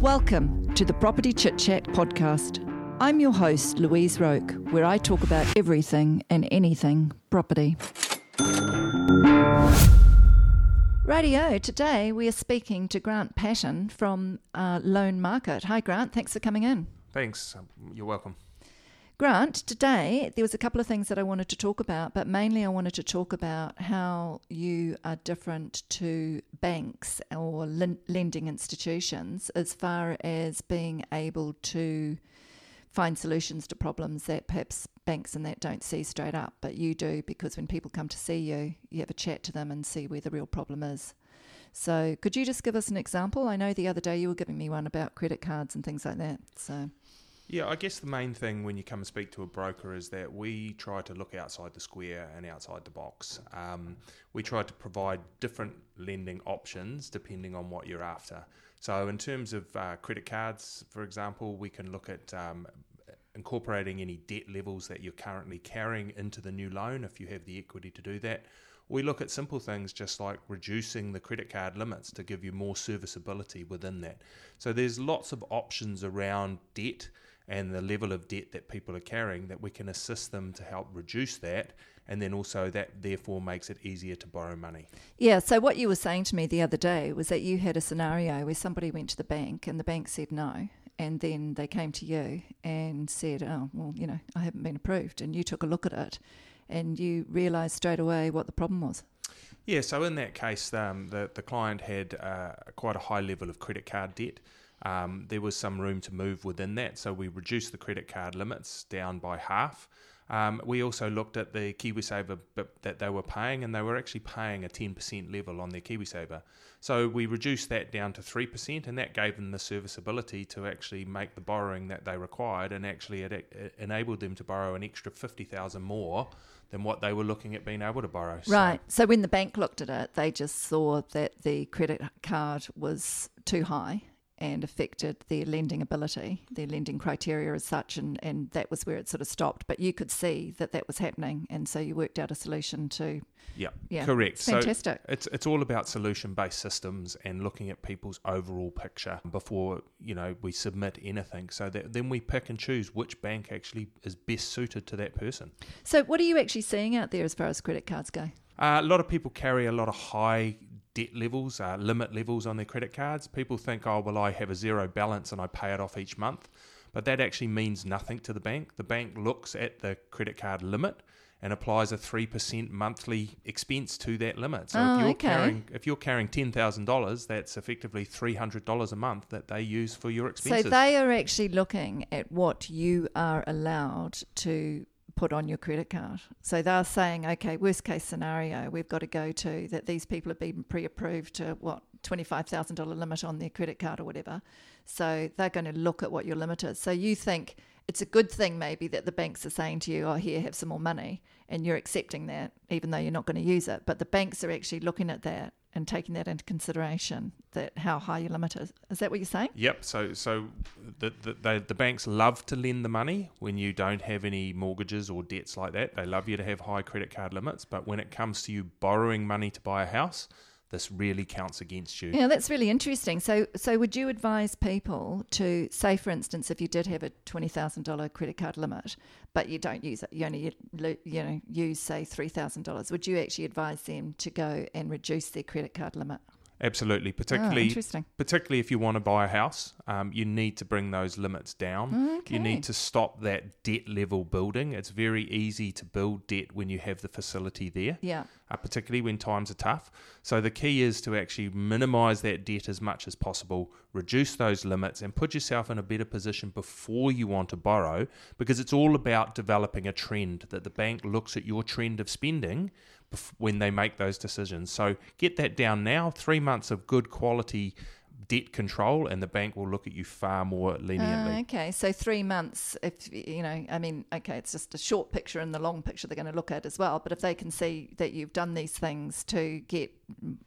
Welcome to the Property Chit Chat podcast. I'm your host, Louise Roke, where I talk about everything and anything property. Radio, today we are speaking to Grant Patton from uh, Loan Market. Hi, Grant, thanks for coming in. Thanks. You're welcome. Grant, today there was a couple of things that I wanted to talk about, but mainly I wanted to talk about how you are different to banks or lending institutions as far as being able to find solutions to problems that perhaps banks and that don't see straight up, but you do because when people come to see you, you have a chat to them and see where the real problem is. So, could you just give us an example? I know the other day you were giving me one about credit cards and things like that. So, yeah, I guess the main thing when you come and speak to a broker is that we try to look outside the square and outside the box. Um, we try to provide different lending options depending on what you're after. So, in terms of uh, credit cards, for example, we can look at um, incorporating any debt levels that you're currently carrying into the new loan if you have the equity to do that. We look at simple things just like reducing the credit card limits to give you more serviceability within that. So, there's lots of options around debt and the level of debt that people are carrying that we can assist them to help reduce that and then also that therefore makes it easier to borrow money. Yeah, so what you were saying to me the other day was that you had a scenario where somebody went to the bank and the bank said no and then they came to you and said, "Oh, well, you know, I haven't been approved." And you took a look at it and you realized straight away what the problem was. Yeah, so in that case, um, the the client had uh, quite a high level of credit card debt um, there was some room to move within that. So we reduced the credit card limits down by half. Um, we also looked at the KiwiSaver that they were paying, and they were actually paying a 10% level on their KiwiSaver. So we reduced that down to 3%, and that gave them the serviceability to actually make the borrowing that they required, and actually it, it enabled them to borrow an extra 50000 more than what they were looking at being able to borrow. Right. So. so when the bank looked at it, they just saw that the credit card was too high and affected their lending ability, their lending criteria as such, and, and that was where it sort of stopped. But you could see that that was happening, and so you worked out a solution to. Yeah, yeah correct. It's fantastic. So it's it's all about solution based systems and looking at people's overall picture before you know we submit anything, so that then we pick and choose which bank actually is best suited to that person. So, what are you actually seeing out there as far as credit cards go? Uh, a lot of people carry a lot of high debt levels, uh, limit levels on their credit cards. People think, oh, well, I have a zero balance and I pay it off each month. But that actually means nothing to the bank. The bank looks at the credit card limit and applies a three percent monthly expense to that limit. So oh, if you're okay. carrying if you're carrying ten thousand dollars, that's effectively three hundred dollars a month that they use for your expenses. So they are actually looking at what you are allowed to put on your credit card. So they're saying, okay, worst case scenario, we've got to go to that these people have been pre approved to what, $25,000 limit on their credit card or whatever. So they're going to look at what your limit is. So you think it's a good thing maybe that the banks are saying to you, oh, here, have some more money. And you're accepting that, even though you're not going to use it. But the banks are actually looking at that and taking that into consideration that how high your limit is. Is that what you're saying? Yep. So so the the, the, the banks love to lend the money when you don't have any mortgages or debts like that. They love you to have high credit card limits, but when it comes to you borrowing money to buy a house, this really counts against you. Yeah, that's really interesting. So, so would you advise people to say, for instance, if you did have a twenty thousand dollar credit card limit, but you don't use it, you only you know use say three thousand dollars, would you actually advise them to go and reduce their credit card limit? Absolutely, particularly oh, particularly if you want to buy a house, um, you need to bring those limits down. Okay. You need to stop that debt level building. It's very easy to build debt when you have the facility there. Yeah. Uh, particularly when times are tough. So the key is to actually minimise that debt as much as possible, reduce those limits, and put yourself in a better position before you want to borrow, because it's all about developing a trend that the bank looks at your trend of spending when they make those decisions. So get that down now. Three months of good quality debt control, and the bank will look at you far more leniently. Uh, okay, so three months. If you know, I mean, okay, it's just a short picture and the long picture they're going to look at as well. But if they can see that you've done these things to get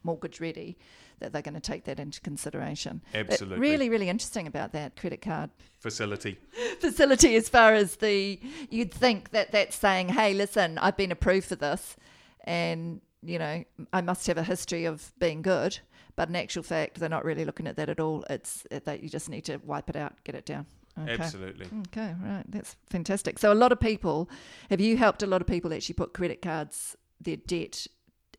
mortgage ready, that they're going to take that into consideration. Absolutely, really, really interesting about that credit card facility. facility, as far as the you'd think that that's saying, hey, listen, I've been approved for this and you know I must have a history of being good. But in actual fact, they're not really looking at that at all. It's uh, that you just need to wipe it out, get it down. Okay. Absolutely. Okay, right. That's fantastic. So a lot of people, have you helped a lot of people actually put credit cards, their debt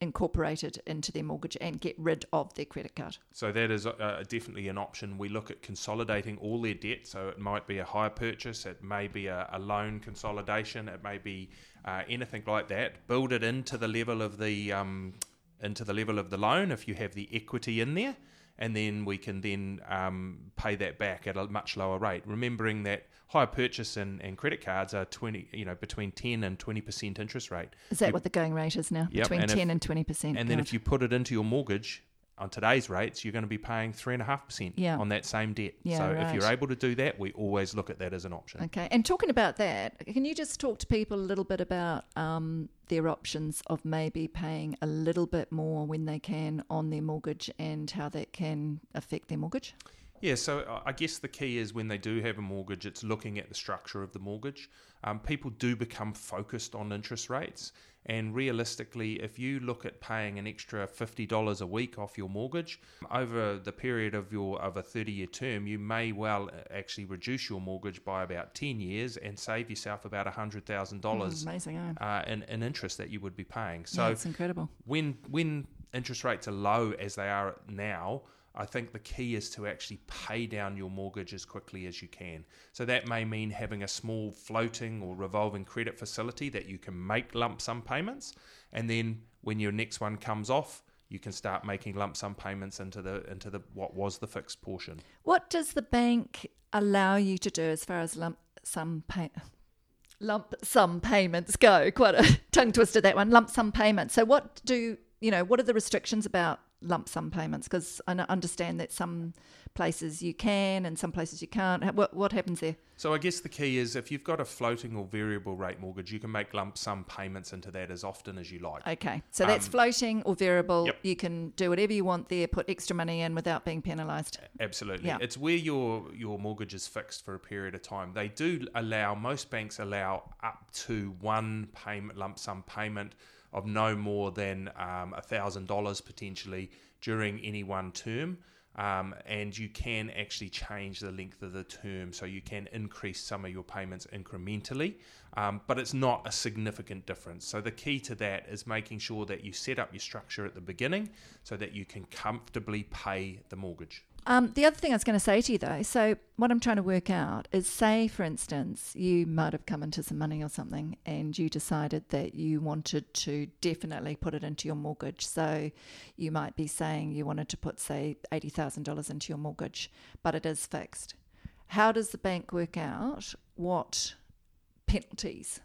incorporated into their mortgage and get rid of their credit card? So that is uh, definitely an option. We look at consolidating all their debt. So it might be a hire purchase, it may be a, a loan consolidation, it may be uh, anything like that. Build it into the level of the um, into the level of the loan if you have the equity in there and then we can then um, pay that back at a much lower rate. Remembering that hire purchase and, and credit cards are twenty, you know, between ten and twenty percent interest rate. Is that what the going rate is now? Yep, Between and if- ten and twenty percent. And then if you put it into your mortgage on today's rates, you're going to be paying three and a half percent Yeah. on that same debt. Yeah, so if you're able to do that, we always look at that as an option. Okay, and talking about that, can you just talk to people a little bit about um, their options of maybe paying a little bit more when they can on their mortgage and how that can affect their mortgage? Yeah, so uh, I guess the key is when they do have a mortgage, it's looking at the structure of the mortgage. Um, people do become focused on interest rates, and realistically, if you look at paying an extra fifty dollars a week off your mortgage over the period of your of a thirty year term, you may well uh, actually reduce your mortgage by about ten years and save yourself about hundred thousand dollars Amazing, eh? uh, in, in interest that you would be paying. So So it's incredible. when when interest rates are low as they are now, I think the key is to actually pay down your mortgage as quickly as you can. So that may mean having a small floating or revolving credit facility that you can make lump sum payments, and then when your next one comes off, you can start making lump sum payments into the into the what was the fixed portion. What does the bank allow you to do as far as lump sum pay? Lump sum payments go. Quite a tongue twister that one. Lump sum payments. So, what do you know? What are the restrictions about lump sum payments? Because I understand that some places you can and some places you can't. What what happens there? So I guess the key is if you've got a floating or variable rate mortgage, you can make lump sum payments into that as often as you like. Okay, so that's Um, floating or variable. yep. You can do whatever you want there. Put extra money in without being penalised. Absolutely. Yeah. It's where your your mortgage is fixed for a period of time. They do allow most banks allow up to one payment lump sum payment of no more than um, thousand dollars potentially during any one term. Um, and you can actually change the length of the term, so you can increase some of your payments incrementally, um, but it's not a significant difference. So the key to that is making sure that you set up your structure at the beginning, so that you can comfortably pay the mortgage. Um, the other thing I was going to say to you though, so what I'm trying to work out is say, for instance, you might have come into some money or something and you decided that you wanted to definitely put it into your mortgage. So you might be saying you wanted to put, say, $80,000 into your mortgage, but it is fixed. How does the bank work out what penalties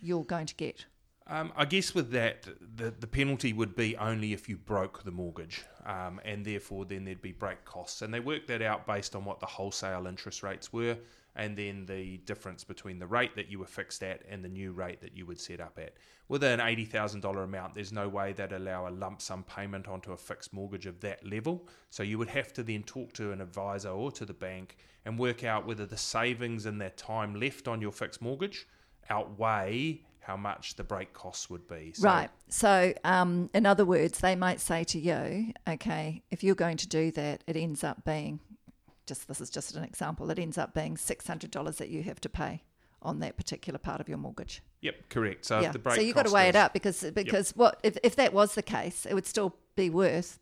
you're going to get? Um, I guess with that, the, the penalty would be only if you broke the mortgage, um, and therefore then there'd be break costs. And they work that out based on what the wholesale interest rates were, and then the difference between the rate that you were fixed at and the new rate that you would set up at. With an $80,000 amount, there's no way that allow a lump sum payment onto a fixed mortgage of that level. So you would have to then talk to an advisor or to the bank and work out whether the savings in that time left on your fixed mortgage outweigh how much the break costs would be. So Right. So, um, in other words, they might say to you, okay, if you're going to do that, it ends up being just this is just an example, it ends up being $600 that you have to pay on that particular part of your mortgage. Yep, correct. So yeah. the break so you've got to weigh it up because because what if, if that was the case, it would still be worth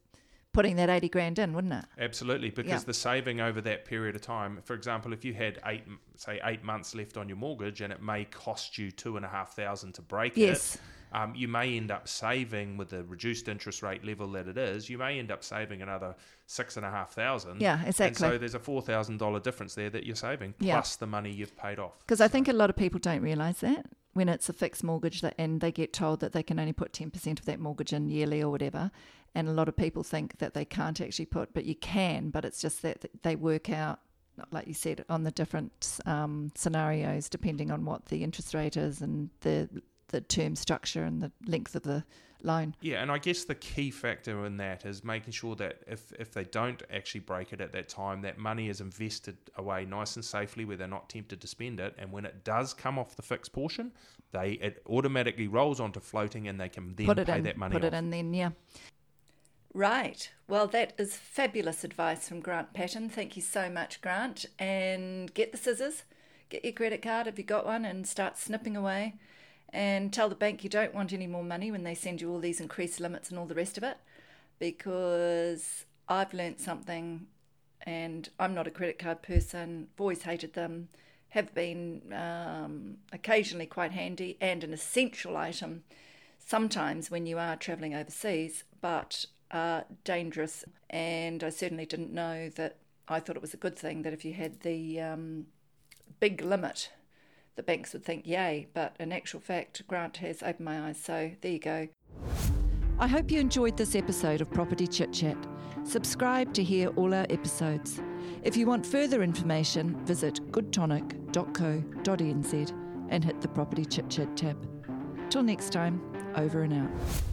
putting that 80 grand in, wouldn't it? Absolutely, because Yeah. the saving over that period of time, for example, if you had eight, say eight months left on your mortgage, and it may cost you two and a half thousand to break Yes. it, um, you may end up saving with the reduced interest rate level that it is. You may end up saving another six and a half thousand. Yeah, exactly. And so there's a four thousand dollar difference there that you're saving, Yeah. plus the money you've paid off. Because I think a lot of people don't realise that when it's a fixed mortgage that, and they get told that they can only put 10% of that mortgage in yearly or whatever. And a lot of people think that they can't actually put, but you can, but it's just that they work out, like you said, on the different um, scenarios depending on what the interest rate is and the, the term structure and the length of the loan. Yeah, and I guess the key factor in that is making sure that if, if they don't actually break it at that time, that money is invested away nice and safely where they're not tempted to spend it. And when it does come off the fixed portion, they it automatically rolls onto floating and they can then put it pay in, that money put off. it in then, yeah. Right. Well, that is fabulous advice from Grant Patton. Thank you so much, Grant. And get the scissors, get your credit card if you got one, and start snipping away. And tell the bank you don't want any more money when they send you all these increased limits and all the rest of it. Because I've learnt something, and I'm not a credit card person, I've always hated them, have been um, occasionally quite handy and an essential item sometimes when you are travelling overseas, but are dangerous. And I certainly didn't know that I thought it was a good thing that if you had the um, big limit, the banks would think, yay. But in actual fact, Grant has opened my eyes. So there you go. I hope you enjoyed this episode of Property Chit Chat. Subscribe to hear all our episodes. If you want further information, visit goodtonic.co.nz and hit the Property Chit Chat tab. Till next time, over and out.